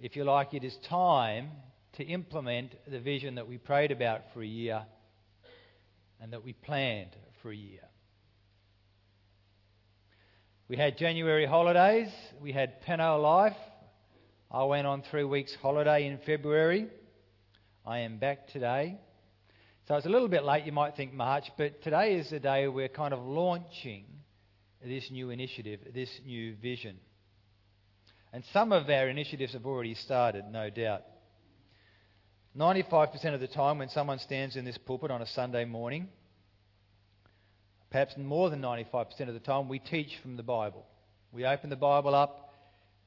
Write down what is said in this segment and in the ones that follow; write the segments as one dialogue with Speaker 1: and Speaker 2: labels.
Speaker 1: if you like, it is time to implement the vision that we prayed about for a year and that we planned for a year. We had January holidays, we had Penno Life. I went on three weeks holiday in February. I am back today. So it's a little bit late, you might think March, but today is the day we're kind of launching this new initiative, this new vision. And some of our initiatives have already started, no doubt. 95% of the time, when someone stands in this pulpit on a Sunday morning, perhaps more than 95% of the time, we teach from the Bible. We open the Bible up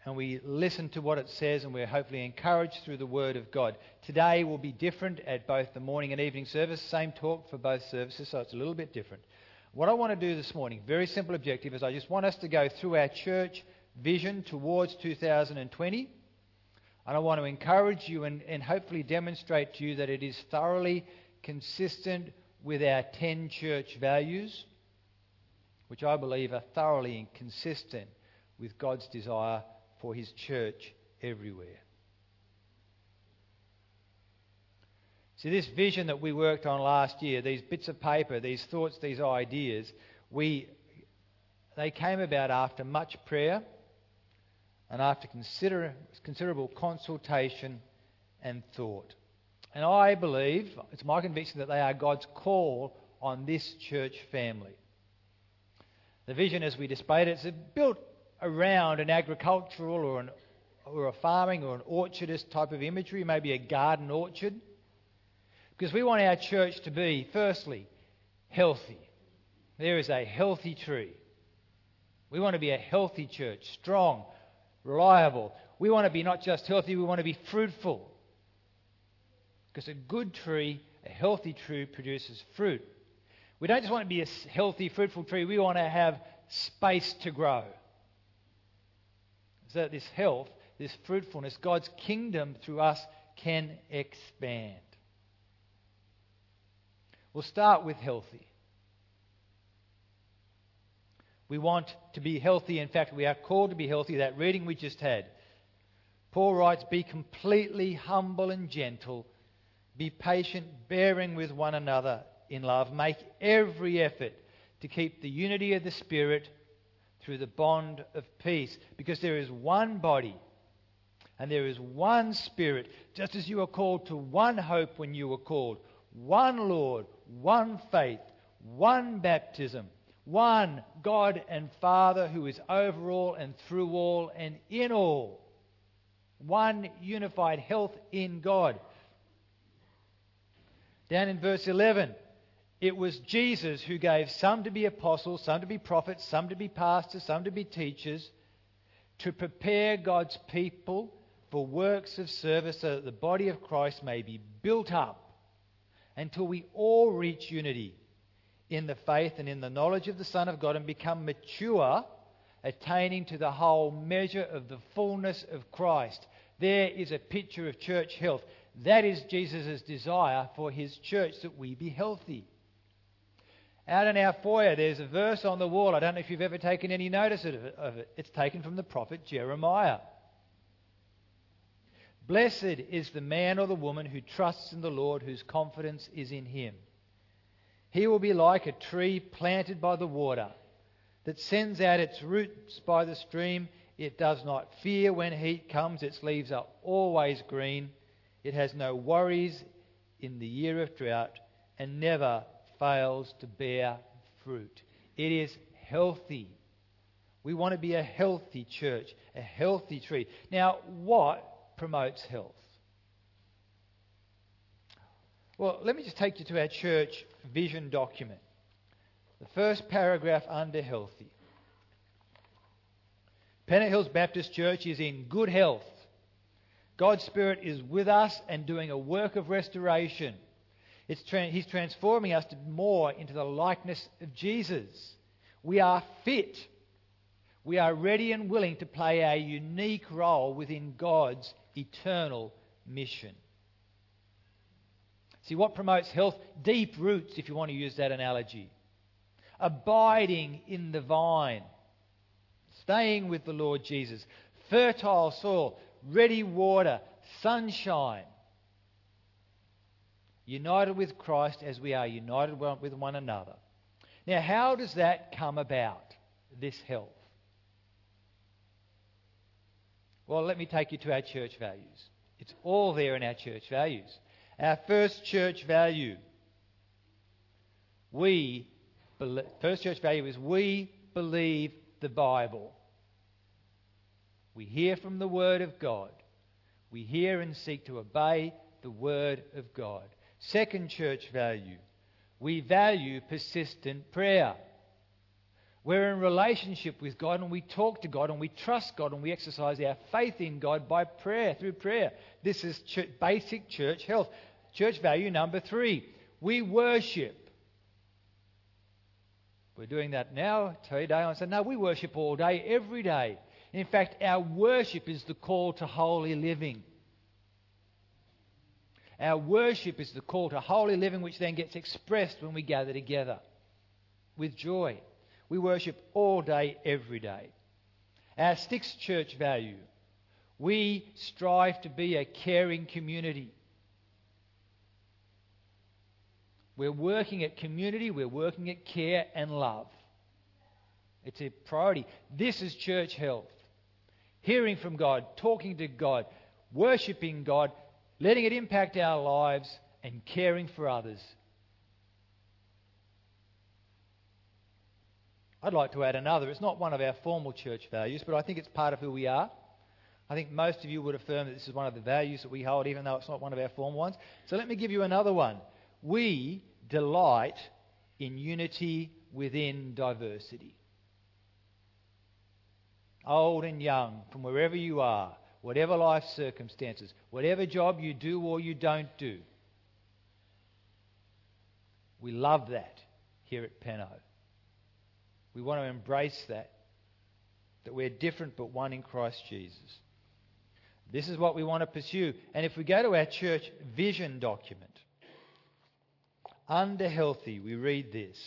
Speaker 1: and we listen to what it says, and we're hopefully encouraged through the Word of God. Today will be different at both the morning and evening service. Same talk for both services, so it's a little bit different. What I want to do this morning, very simple objective, is I just want us to go through our church vision towards 2020. And I want to encourage you and, and hopefully demonstrate to you that it is thoroughly consistent with our 10 church values, which I believe are thoroughly consistent with God's desire for His church everywhere. See, this vision that we worked on last year, these bits of paper, these thoughts, these ideas, we, they came about after much prayer and after consider, considerable consultation and thought. And I believe, it's my conviction, that they are God's call on this church family. The vision, as we displayed it, is built around an agricultural or, an, or a farming or an orchardist type of imagery, maybe a garden orchard. Because we want our church to be, firstly, healthy. There is a healthy tree. We want to be a healthy church, strong, reliable. We want to be not just healthy, we want to be fruitful. Because a good tree, a healthy tree, produces fruit. We don't just want to be a healthy, fruitful tree, we want to have space to grow. So that this health, this fruitfulness, God's kingdom through us can expand. We'll start with healthy. We want to be healthy. In fact, we are called to be healthy. That reading we just had. Paul writes, Be completely humble and gentle. Be patient, bearing with one another in love. Make every effort to keep the unity of the Spirit through the bond of peace. Because there is one body and there is one Spirit, just as you are called to one hope when you were called, one Lord, one faith, one baptism one God and Father who is over all and through all and in all. One unified health in God. Down in verse 11, it was Jesus who gave some to be apostles, some to be prophets, some to be pastors, some to be teachers, to prepare God's people for works of service so that the body of Christ may be built up until we all reach unity in the faith and in the knowledge of the Son of God and become mature, attaining to the whole measure of the fullness of Christ. There is a picture of church health. That is Jesus' desire for his church, that we be healthy. Out in our foyer, there's a verse on the wall. I don't know if you've ever taken any notice of it. It's taken from the prophet Jeremiah. Blessed is the man or the woman who trusts in the Lord, whose confidence is in him. He will be like a tree planted by the water that sends out its roots by the stream. It does not fear when heat comes, its leaves are always green. It has no worries in the year of drought and never fails to bear fruit. It is healthy. We want to be a healthy church, a healthy tree. Now, what promotes health? Well, let me just take you to our church vision document. The first paragraph under healthy. Pennant Hills Baptist Church is in good health. God's Spirit is with us and doing a work of restoration. Tra- he's transforming us more into the likeness of Jesus. We are fit. We are ready and willing to play a unique role within God's eternal mission. See, what promotes health? Deep roots, if you want to use that analogy. Abiding in the vine. Staying with the Lord Jesus. Fertile soil. ready water, sunshine. United with Christ as we are united with one another. Now, how does that come about, this health? Well, let me take you to our church values. It's all there in our church values. Our first church value. We, first church value is we believe the Bible. We hear from the Word of God. We hear and seek to obey the Word of God. Second church value. We value persistent prayer. We're in relationship with God and we talk to God and we trust God and we exercise our faith in God by prayer, through prayer. This is ch- basic church health. Church value number three. We worship. We're doing that now, today. I said, no, we worship all day, every day. In fact, our worship is the call to holy living. Our worship is the call to holy living, which then gets expressed when we gather together with joy. We worship all day, every day. Our sixth church value we strive to be a caring community. We're working at community, we're working at care and love. It's a priority. This is church health. Hearing from God, talking to God, worshipping God, letting it impact our lives, and caring for others. I'd like to add another. It's not one of our formal church values, but I think it's part of who we are. I think most of you would affirm that this is one of the values that we hold, even though it's not one of our formal ones. So let me give you another one. We delight in unity within diversity. Old and young, from wherever you are, whatever life circumstances, whatever job you do or you don't do. We love that here at Penno. We want to embrace that. That we're different but one in Christ Jesus. This is what we want to pursue. And if we go to our church vision document, under healthy, we read this.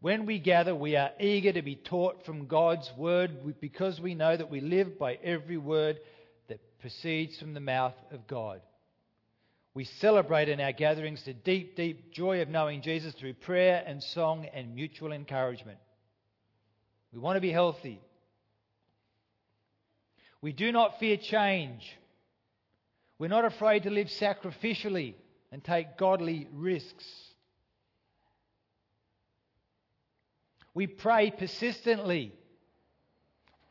Speaker 1: When we gather, we are eager to be taught from God's word because we know that we live by every word that proceeds from the mouth of God. We celebrate in our gatherings the deep, deep joy of knowing Jesus through prayer and song and mutual encouragement. We want to be healthy. We do not fear change. We're not afraid to live sacrificially and take godly risks. We pray persistently.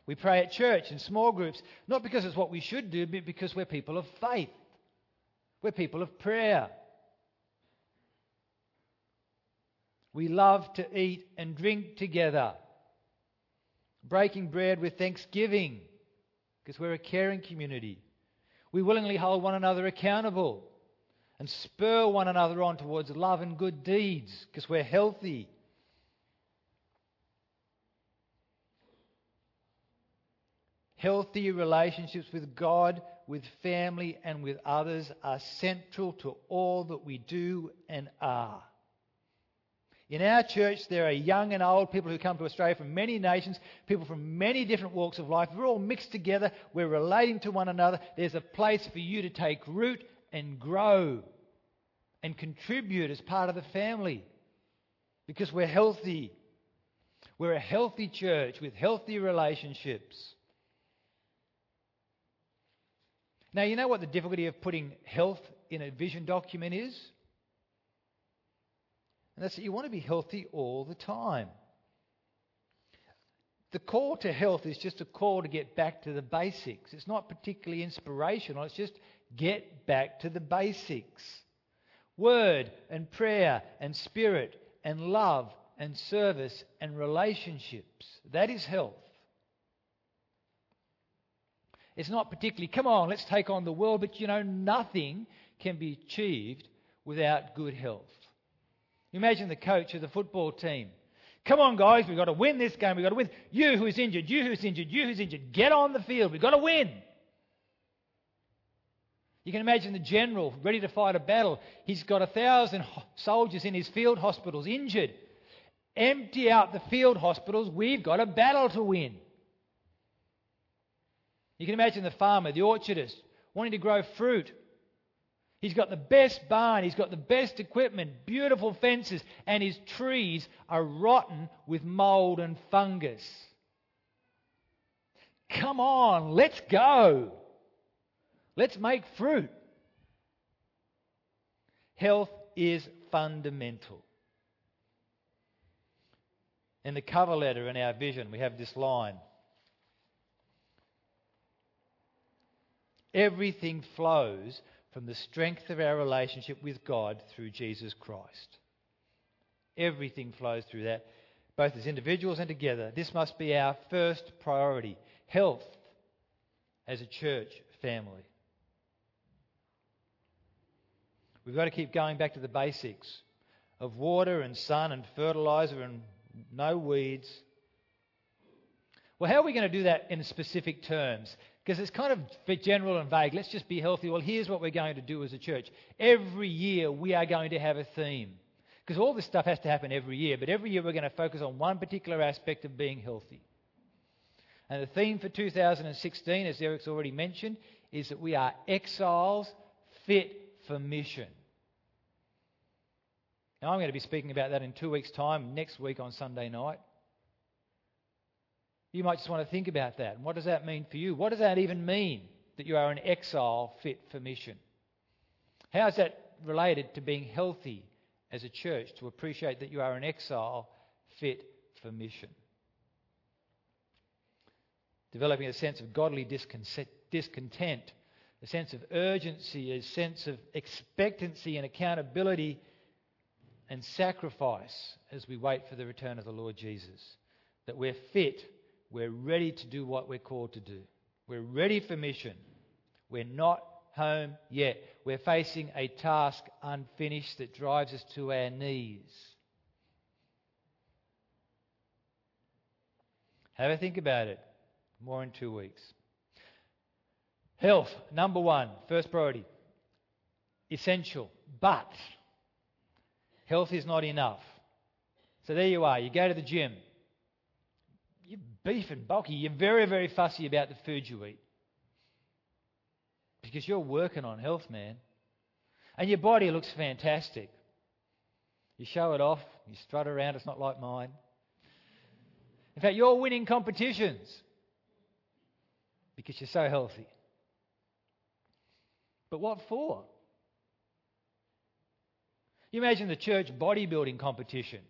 Speaker 1: We pray at church in small groups, not because it's what we should do, but because we're people of faith. We're people of prayer. We love to eat and drink together. Breaking bread with thanksgiving because we're a caring community. We willingly hold one another accountable and spur one another on towards love and good deeds because we're healthy. Healthy relationships with God with family, and with others are central to all that we do and are. In our church, there are young and old people who come to Australia from many nations, people from many different walks of life. We're all mixed together. We're relating to one another. There's a place for you to take root and grow and contribute as part of the family because we're healthy. We're a healthy church with healthy relationships. Now, you know what the difficulty of putting health in a vision document is? And that's that you want to be healthy all the time. The call to health is just a call to get back to the basics. It's not particularly inspirational, it's just get back to the basics. Word and prayer and spirit and love and service and relationships. That is health. It's not particularly, come on, let's take on the world, but you know, nothing can be achieved without good health. Imagine the coach of the football team. Come on, guys, we've got to win this game. We've got to win. You who's injured, you who's injured, you who's injured, get on the field. We've got to win. You can imagine the general ready to fight a battle. He's got a thousand soldiers in his field hospitals injured. Empty out the field hospitals. We've got a battle to win. You can imagine the farmer, the orchardist, wanting to grow fruit. He's got the best barn, he's got the best equipment, beautiful fences, and his trees are rotten with mold and fungus. Come on, let's go. Let's make fruit. Health is fundamental. In the cover letter in our vision, we have this line Everything flows from the strength of our relationship with God through Jesus Christ. Everything flows through that, both as individuals and together. This must be our first priority health as a church family. We've got to keep going back to the basics of water and sun and fertilizer and no weeds. Well, how are we going to do that in specific terms? Because it's kind of general and vague. Let's just be healthy. Well, here's what we're going to do as a church. Every year we are going to have a theme. Because all this stuff has to happen every year, but every year we're going to focus on one particular aspect of being healthy. And the theme for 2016, as Eric's already mentioned, is that we are exiles fit for mission. Now, I'm going to be speaking about that in two weeks' time, next week on Sunday night. You might just want to think about that. What does that mean for you? What does that even mean that you are an exile fit for mission? How is that related to being healthy as a church, to appreciate that you are an exile fit for mission? Developing a sense of godly discontent a sense of urgency, a sense of expectancy and accountability and sacrifice as we wait for the return of the Lord Jesus. That we're fit, we're ready to do what we're called to do. We're ready for mission. We're not home yet. We're facing a task unfinished that drives us to our knees. Have a think about it. More in two weeks. Health, number one, first priority. Essential. But health is not enough. So there you are. You go to the gym. You're beef and bulky. You're very, very fussy about the food you eat. Because you're working on health, man. And your body looks fantastic. You show it off, you strut around, it's not like mine. In fact, you're winning competitions because you're so healthy. But what for? You imagine the church bodybuilding competition.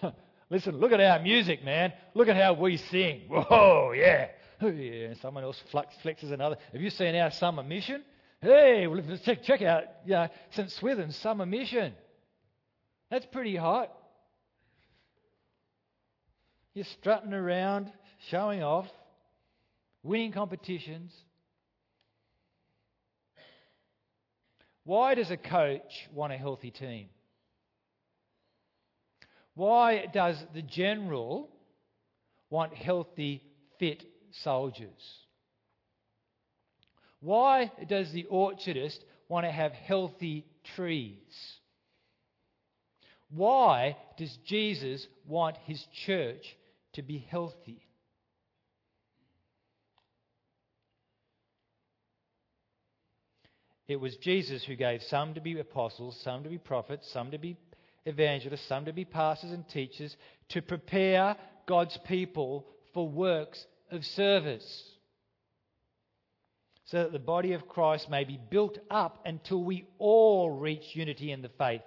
Speaker 1: Listen, look at our music, man. Look at how we sing. Whoa, yeah. Oh, yeah. Someone else flexes another. Have you seen our summer mission? Hey, well, check, check out you know, St. Swithin's summer mission. That's pretty hot. You're strutting around, showing off, winning competitions. Why does a coach want a healthy team? Why does the general want healthy, fit soldiers? Why does the orchardist want to have healthy trees? Why does Jesus want his church to be healthy? It was Jesus who gave some to be apostles, some to be prophets, some to be evangelists, some to be pastors and teachers to prepare God's people for works of service. So that the body of Christ may be built up until we all reach unity in the faith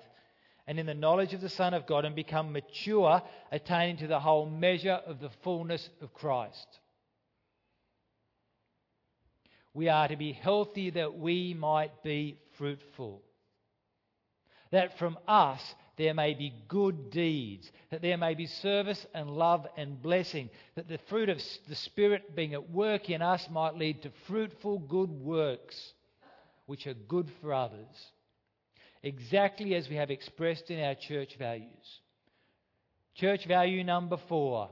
Speaker 1: and in the knowledge of the Son of God and become mature, attaining to the whole measure of the fullness of Christ. We are to be healthy that we might be fruitful. That from us there may be good deeds, that there may be service and love and blessing, that the fruit of the Spirit being at work in us might lead to fruitful good works which are good for others. Exactly as we have expressed in our church values. Church value number four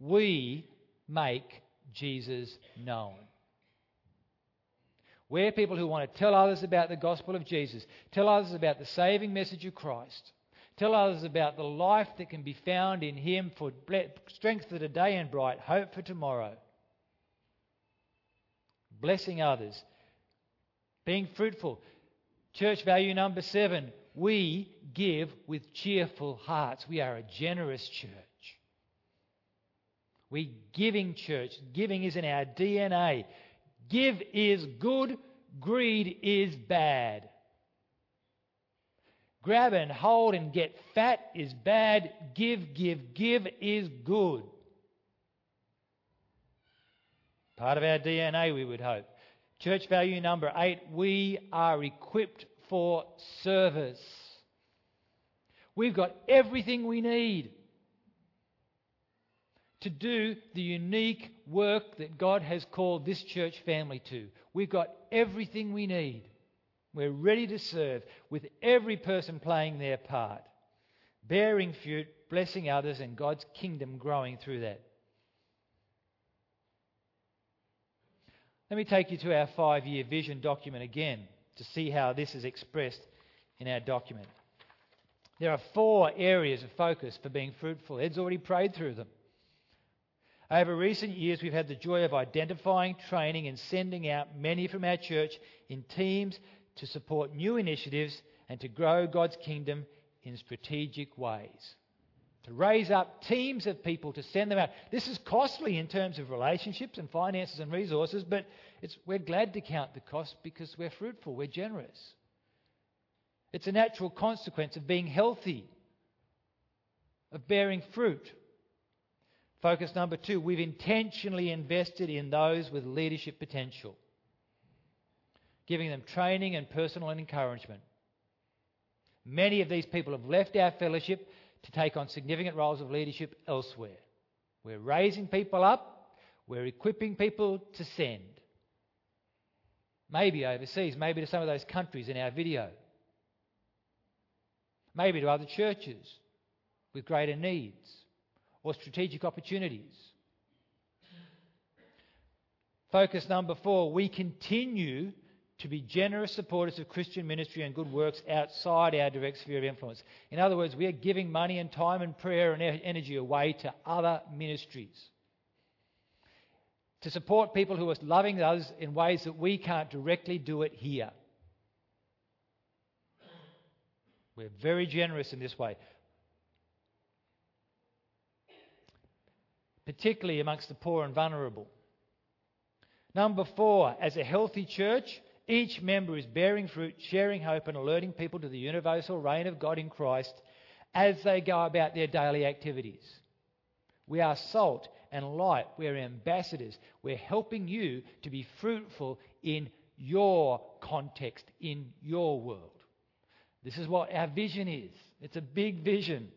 Speaker 1: we make Jesus known. We're people who want to tell others about the gospel of Jesus, tell others about the saving message of Christ, tell others about the life that can be found in Him for strength for today and bright hope for tomorrow. blessing others, being fruitful. Church value number seven we give with cheerful hearts. We are a generous church. We giving church. Giving is in our DNA. Give is good, greed is bad. Grab and hold and get fat is bad. Give, give, give is good. Part of our DNA, we would hope. Church value number eight we are equipped for service. We've got everything we need to do the unique work that God has called this church family to. We've got everything we need. We're ready to serve with every person playing their part, bearing fruit, blessing others, and God's kingdom growing through that. Let me take you to our five year vision document again to see how this is expressed in our document. There are four areas of focus for being fruitful. Ed's already prayed through them. Over recent years, we've had the joy of identifying, training, and sending out many from our church in teams to support new initiatives and to grow God's kingdom in strategic ways. To raise up teams of people to send them out. This is costly in terms of relationships and finances and resources, but we're glad to count the cost because we're fruitful, we're generous. It's a natural consequence of being healthy, of bearing fruit. Focus number two we've intentionally invested in those with leadership potential giving them training and personal encouragement. Many of these people have left our fellowship to take on significant roles of leadership elsewhere. We're raising people up, we're equipping people to send. Maybe overseas, maybe to some of those countries in our video. Maybe to other churches with greater needs or strategic opportunities. Focus number four we continue to be generous supporters of Christian ministry and good works outside our direct sphere of influence. In other words, we are giving money and time and prayer and energy away to other ministries. To support people who are loving others in ways that we can't directly do it here. We're very generous in this way. Particularly amongst the poor and vulnerable. Number four, as a healthy church, each member is bearing fruit, sharing hope, and alerting people to the universal reign of God in Christ as they go about their daily activities. We are salt and light. We're ambassadors. We're helping you to be fruitful in your context, in your world. This is what our vision is. It's a big vision.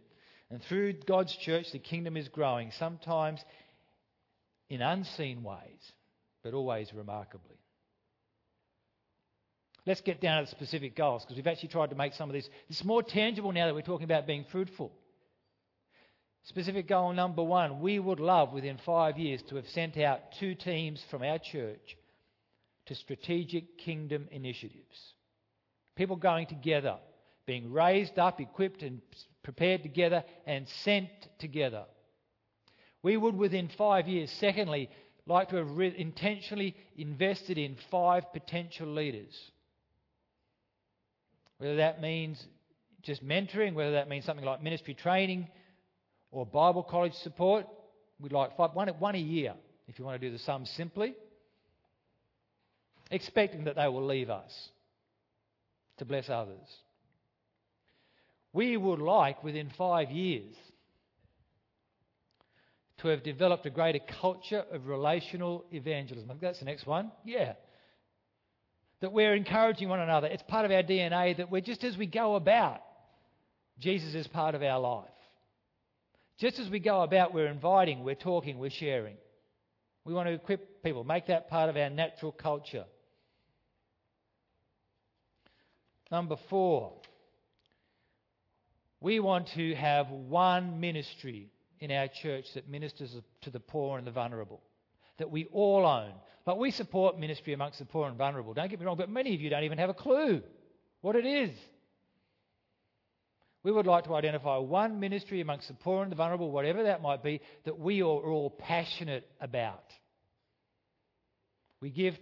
Speaker 1: And through God's church, the kingdom is growing, sometimes in unseen ways, but always remarkably. Let's get down to the specific goals because we've actually tried to make some of this. It's more tangible now that we're talking about being fruitful. Specific goal number one we would love within five years to have sent out two teams from our church to strategic kingdom initiatives. People going together, being raised up, equipped, and prepared together, and sent together. We would within five years, secondly, like to have intentionally invested in five potential leaders whether that means just mentoring, whether that means something like ministry training or Bible college support. We'd like five, one, one a year, if you want to do the sum simply, expecting that they will leave us to bless others. We would like, within five years, to have developed a greater culture of relational evangelism. That's the next one. Yeah that we're encouraging one another. It's part of our DNA that we're just as we go about, Jesus is part of our life. Just as we go about, we're inviting, we're talking, we're sharing. We want to equip people, make that part of our natural culture. Number four, we want to have one ministry in our church that ministers to the poor and the vulnerable that we all own. But we support ministry amongst the poor and vulnerable. Don't get me wrong, but many of you don't even have a clue what it is. We would like to identify one ministry amongst the poor and the vulnerable, whatever that might be, that we are all passionate about. We give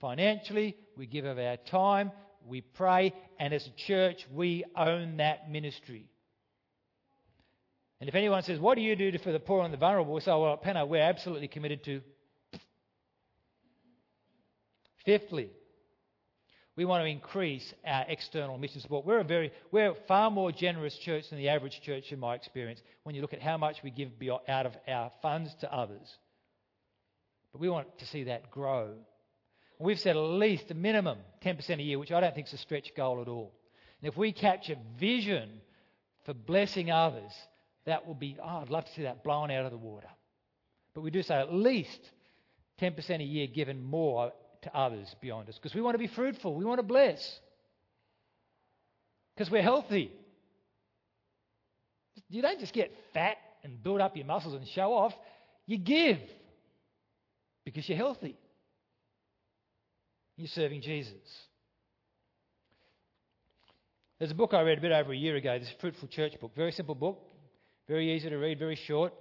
Speaker 1: financially, we give of our time, we pray, and as a church, we own that ministry. And if anyone says, What do you do for the poor and the vulnerable? We say, Well, Penna, we're absolutely committed to. Fifthly, we want to increase our external mission support. We're a very, we're a far more generous church than the average church in my experience when you look at how much we give out of our funds to others. But we want to see that grow. We've set at least a minimum 10% a year, which I don't think is a stretch goal at all. And if we capture vision for blessing others, that will be, oh, I'd love to see that blown out of the water. But we do say at least 10% a year given more to others beyond us because we want to be fruitful, we want to bless. Because we're healthy. You don't just get fat and build up your muscles and show off, you give because you're healthy. You're serving Jesus. There's a book I read a bit over a year ago, this Fruitful Church book. Very simple book, very easy to read, very short.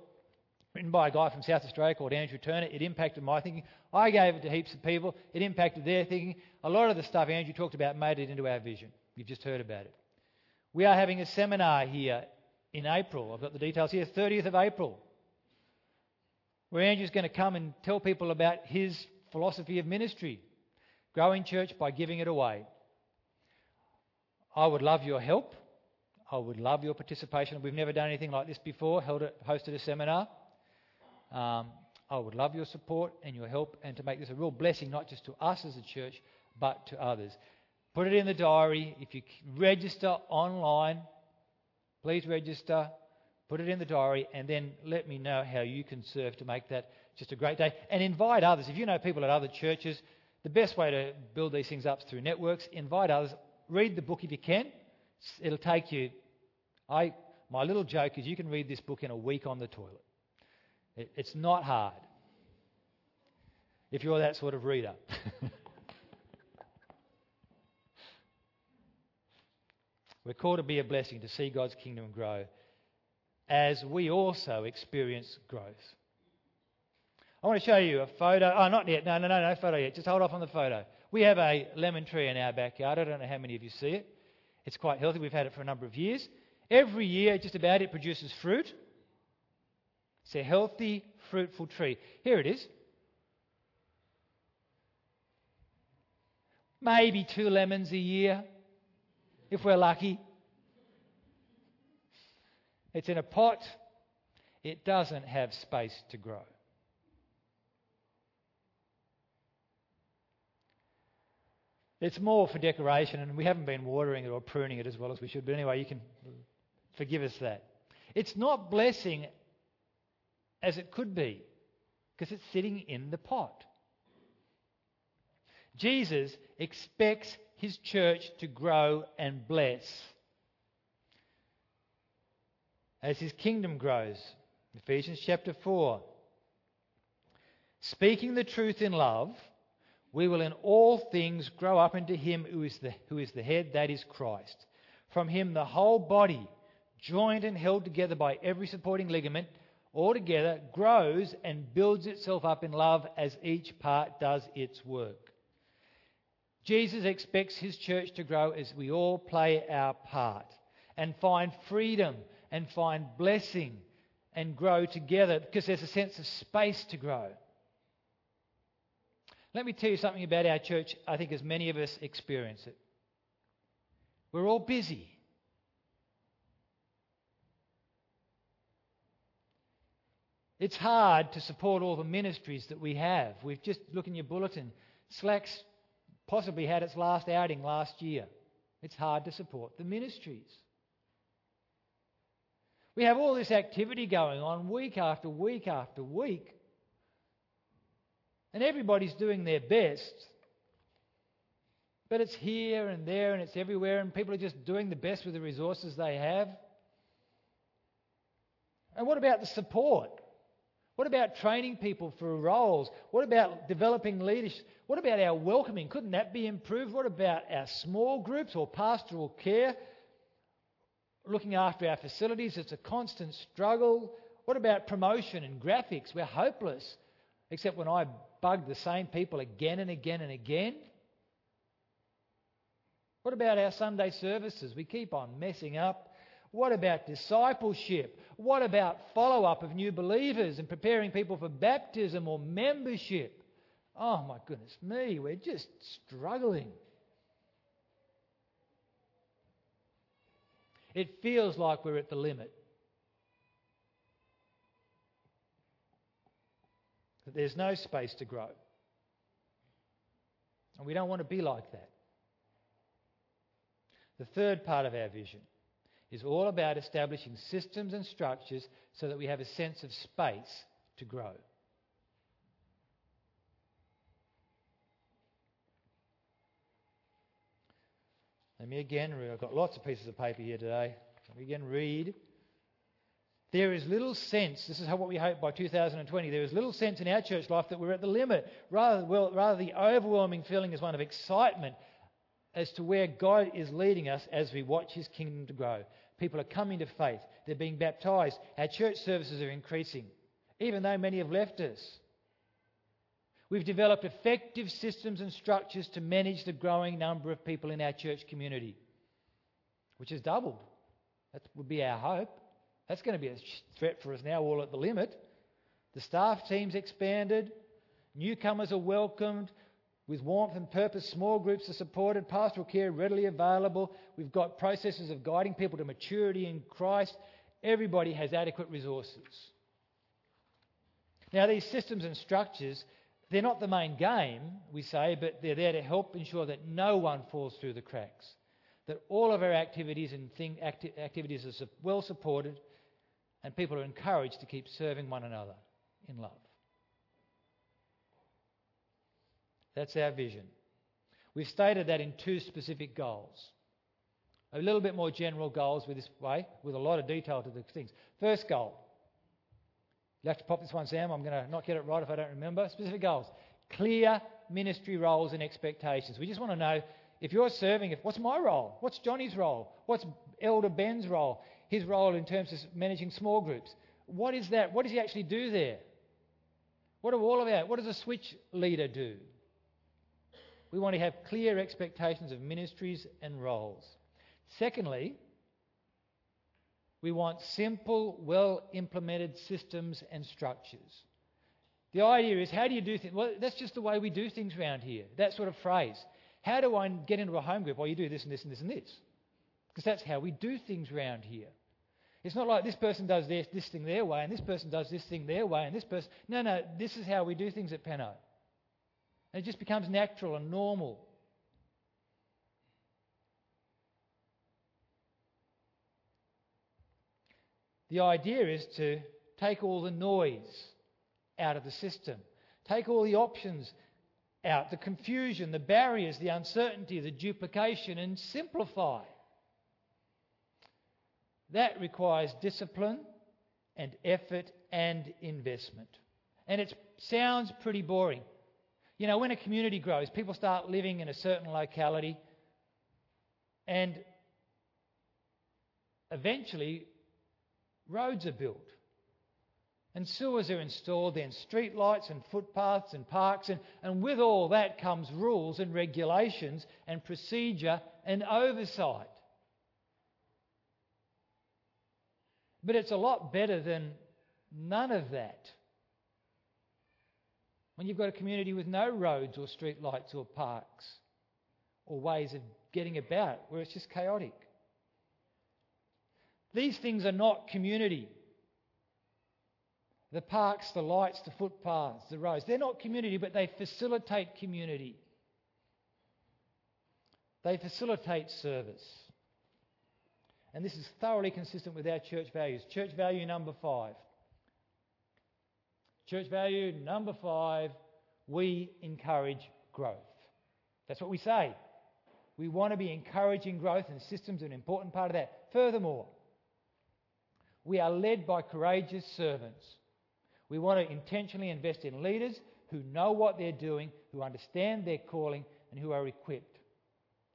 Speaker 1: Written by a guy from South Australia called Andrew Turner. It impacted my thinking. I gave it to heaps of people. It impacted their thinking. A lot of the stuff Andrew talked about made it into our vision. You've just heard about it. We are having a seminar here in April. I've got the details here, 30th of April, where Andrew's going to come and tell people about his philosophy of ministry. Growing church by giving it away. I would love your help. I would love your participation. We've never done anything like this before, held a, hosted a seminar. Um, I would love your support and your help and to make this a real blessing, not just to us as a church, but to others. Put it in the diary. If you register online, please register. Put it in the diary and then let me know how you can serve to make that just a great day. And invite others. If you know people at other churches, the best way to build these things up is through networks. Invite others. Read the book if you can. It'll take you. I, my little joke is you can read this book in a week on the toilet. It, it's not hard if you're that sort of reader. We're called to be a blessing, to see God's kingdom grow as we also experience growth. I want to show you a photo. Oh, not yet. No, no, no, no photo yet. Just hold off on the photo. We have a lemon tree in our backyard. I don't know how many of you see it. It's quite healthy. We've had it for a number of years. Every year, just about, it produces fruit. It's a healthy, fruitful tree. Here it is. Maybe two lemons a year, if we're lucky. It's in a pot. It doesn't have space to grow. It's more for decoration, and we haven't been watering it or pruning it as well as we should. But anyway, you can forgive us that. It's not blessing as it could be because it's sitting in the pot. Jesus expects his church to grow and bless as his kingdom grows. Ephesians chapter 4. Speaking the truth in love we will in all things grow up into him who is the, who is the head, that is Christ. From him the whole body, joined and held together by every supporting ligament, altogether grows and builds itself up in love as each part does its work. Jesus expects his church to grow as we all play our part and find freedom and find blessing and grow together because there's a sense of space to grow. Let me tell you something about our church, I think, as many of us experience it. We're all busy. It's hard to support all the ministries that we have. We've just looked in your bulletin. Slacks possibly had its last outing last year. It's hard to support the ministries. We have all this activity going on week after week after week. And everybody's doing their best. But it's here and there and it's everywhere, and people are just doing the best with the resources they have. And what about the support? What about training people for roles? What about developing leadership? What about our welcoming? Couldn't that be improved? What about our small groups or pastoral care? Looking after our facilities, it's a constant struggle. What about promotion and graphics? We're hopeless, except when I bug the same people again and again and again? What about our Sunday services? We keep on messing up. What about discipleship? What about follow up of new believers and preparing people for baptism or membership? Oh my goodness me, we're just struggling. It feels like we're at the limit. That there's no space to grow. And we don't want to be like that. The third part of our vision is all about establishing systems and structures so that we have a sense of space to grow. Let me again read. I've got lots of pieces of paper here today. Let me again read. There is little sense, this is what we hope by 2020, there is little sense in our church life that we're at the limit. Rather, well, rather the overwhelming feeling is one of excitement as to where God is leading us as we watch His kingdom to grow. People are coming to faith, they're being baptized, our church services are increasing, even though many have left us. We've developed effective systems and structures to manage the growing number of people in our church community, which has doubled. That would be our hope. That's going to be a threat for us now, all at the limit. The staff team's expanded, newcomers are welcomed with warmth and purpose. Small groups are supported, pastoral care readily available. We've got processes of guiding people to maturity in Christ. Everybody has adequate resources. Now, these systems and structures they're not the main game, we say, but they're there to help ensure that no one falls through the cracks. That all of our activities and thing, acti- activities are well supported and people are encouraged to keep serving one another in love. That's our vision. We've stated that in two specific goals. A little bit more general goals with this way, with a lot of detail to the things. First goal you have to pop this one, Sam. I'm going to not get it right if I don't remember. Specific goals. Clear ministry roles and expectations. We just want to know if you're serving, if, what's my role? What's Johnny's role? What's Elder Ben's role? His role in terms of managing small groups. What is that? What does he actually do there? What are all about? What does a switch leader do? We want to have clear expectations of ministries and roles. Secondly, we want simple, well implemented systems and structures. The idea is how do you do things? Well, that's just the way we do things around here. That sort of phrase. How do I get into a home group? Well, you do this and this and this and this. Because that's how we do things around here. It's not like this person does this, this thing their way and this person does this thing their way and this person. No, no, this is how we do things at Penno. And it just becomes natural and normal. The idea is to take all the noise out of the system, take all the options out, the confusion, the barriers, the uncertainty, the duplication, and simplify. That requires discipline and effort and investment. And it sounds pretty boring. You know, when a community grows, people start living in a certain locality, and eventually roads are built. And sewers are installed, then street lights and footpaths and parks, and, and with all that comes rules and regulations and procedure and oversight. But it's a lot better than none of that. When you've got a community with no roads or street lights or parks or ways of getting about, where it's just chaotic. These things are not community. The parks, the lights, the footpaths, the roads, they're not community, but they facilitate community. They facilitate service. And this is thoroughly consistent with our church values. Church value number five. Church value number five we encourage growth. That's what we say. We want to be encouraging growth, and systems are an important part of that. Furthermore, we are led by courageous servants. We want to intentionally invest in leaders who know what they're doing, who understand their calling, and who are equipped.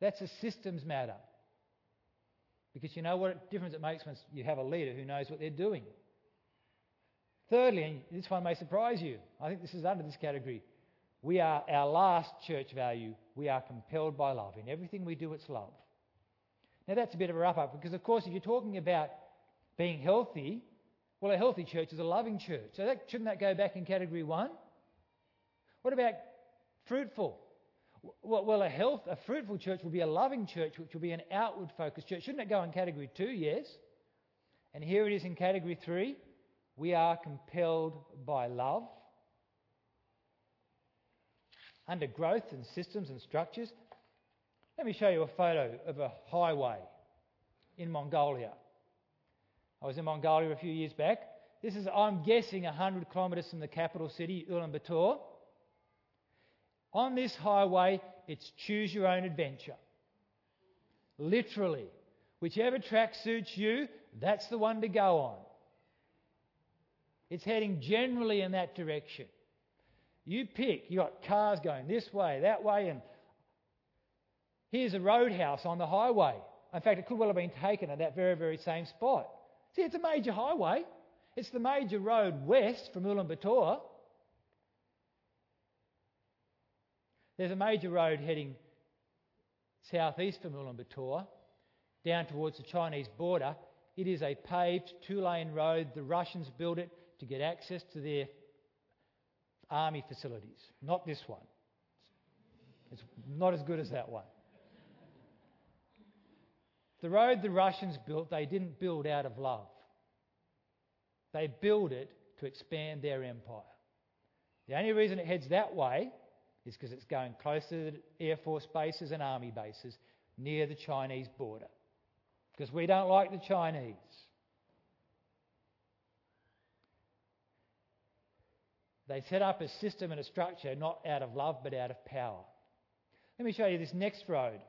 Speaker 1: That's a systems matter. Because you know what difference it makes when you have a leader who knows what they're doing. Thirdly, and this one may surprise you, I think this is under this category, we are our last church value. We are compelled by love. In everything we do, it's love. Now that's a bit of a wrap up because, of course, if you're talking about being healthy, well, a healthy church is a loving church. So that, shouldn't that go back in category one? What about fruitful? Well, a health, a fruitful church will be a loving church, which will be an outward focused church. Shouldn't it go in category two? Yes. And here it is in category three. We are compelled by love. Under growth and systems and structures, let me show you a photo of a highway in Mongolia. I was in Mongolia a few years back. This is, I'm guessing, 100 kilometres from the capital city, Ulaanbaatar. On this highway, it's choose your own adventure. Literally. Whichever track suits you, that's the one to go on. It's heading generally in that direction. You pick, you've got cars going this way, that way, and here's a roadhouse on the highway. In fact, it could well have been taken at that very, very same spot. See, it's a major highway. It's the major road west from Ulaanbaatar. There's a major road heading southeast from Ulaanbaatar down towards the Chinese border. It is a paved two lane road. The Russians built it to get access to their army facilities. Not this one. It's not as good as that one. The road the Russians built, they didn't build out of love. They built it to expand their empire. The only reason it heads that way is because it's going closer to Air Force bases and Army bases near the Chinese border. Because we don't like the Chinese. They set up a system and a structure not out of love but out of power. Let me show you this next road.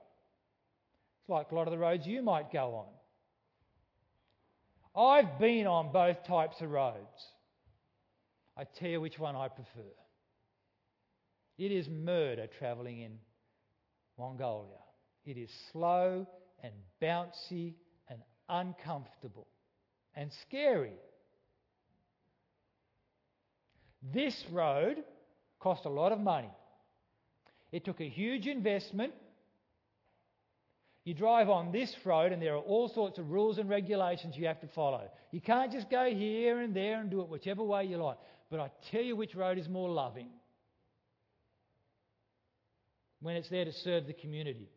Speaker 1: It's like a lot of the roads you might go on. I've been on both types of roads. I tell you which one I prefer. It is murder travelling in Mongolia. It is slow and bouncy and uncomfortable and scary. This road cost a lot of money. It took a huge investment you drive on this road, and there are all sorts of rules and regulations you have to follow. You can't just go here and there and do it whichever way you like. But I tell you which road is more loving when it's there to serve the community.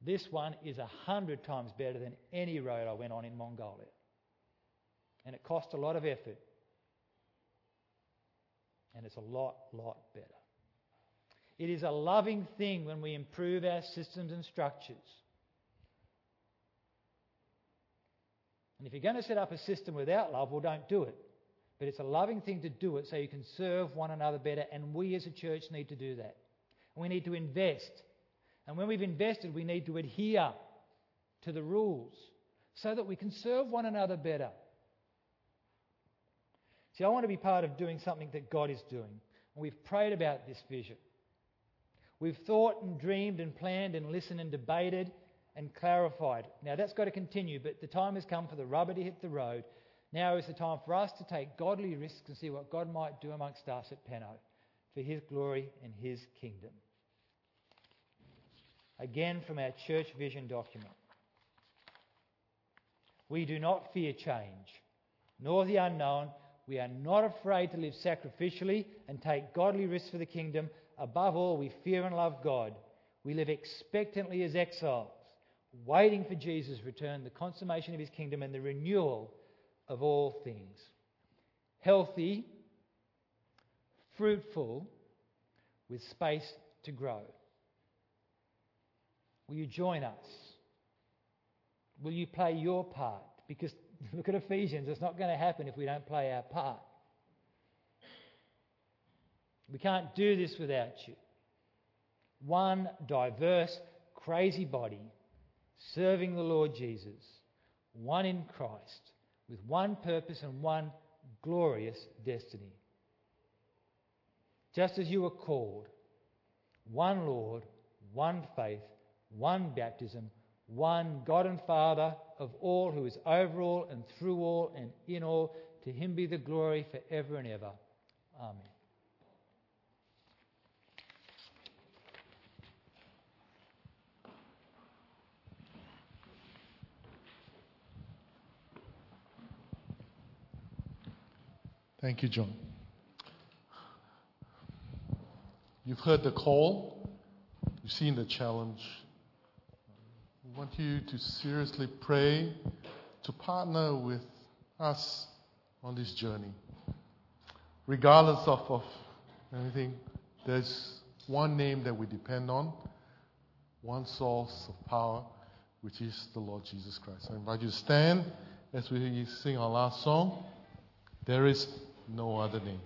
Speaker 1: This one is a hundred times better than any road I went on in Mongolia. And it cost a lot of effort. And it's a lot, lot better. It is a loving thing when we improve our systems and structures. And if you're going to set up a system without love, well, don't do it. But it's a loving thing to do it so you can serve one another better, and we as a church need to do that. And we need to invest. And when we've invested, we need to adhere to the rules so that we can serve one another better. See, I want to be part of doing something that God is doing. And we've prayed about this vision. We've thought and dreamed and planned and listened and debated and clarified. Now that's got to continue, but the time has come for the rubber to hit the road. Now is the time for us to take godly risks and see what God might do amongst us at Penno for His glory and His kingdom. Again, from our church vision document. We do not fear change, nor the unknown. We are not afraid to live sacrificially and take godly risks for the kingdom, Above all, we fear and love God. We live expectantly as exiles, waiting for Jesus' return, the consummation of his kingdom, and the renewal of all things. Healthy, fruitful, with space to grow. Will you join us? Will you play your part? Because look at Ephesians, it's not going to happen if we don't play our part. We can't do this without you. One diverse, crazy body serving the Lord Jesus, one in Christ, with one purpose and one glorious destiny. Just as you were called, one Lord, one faith, one baptism, one God and Father of all, who is over all and through all and in all. To him be the glory forever and ever. Amen.
Speaker 2: Thank you, John. You've heard the call, you've seen the challenge. We want you to seriously pray to partner with us on this journey. Regardless of, of anything, there's one name that we depend on, one source of power, which is the Lord Jesus Christ. I invite you to stand as we sing our last song. There is no other name.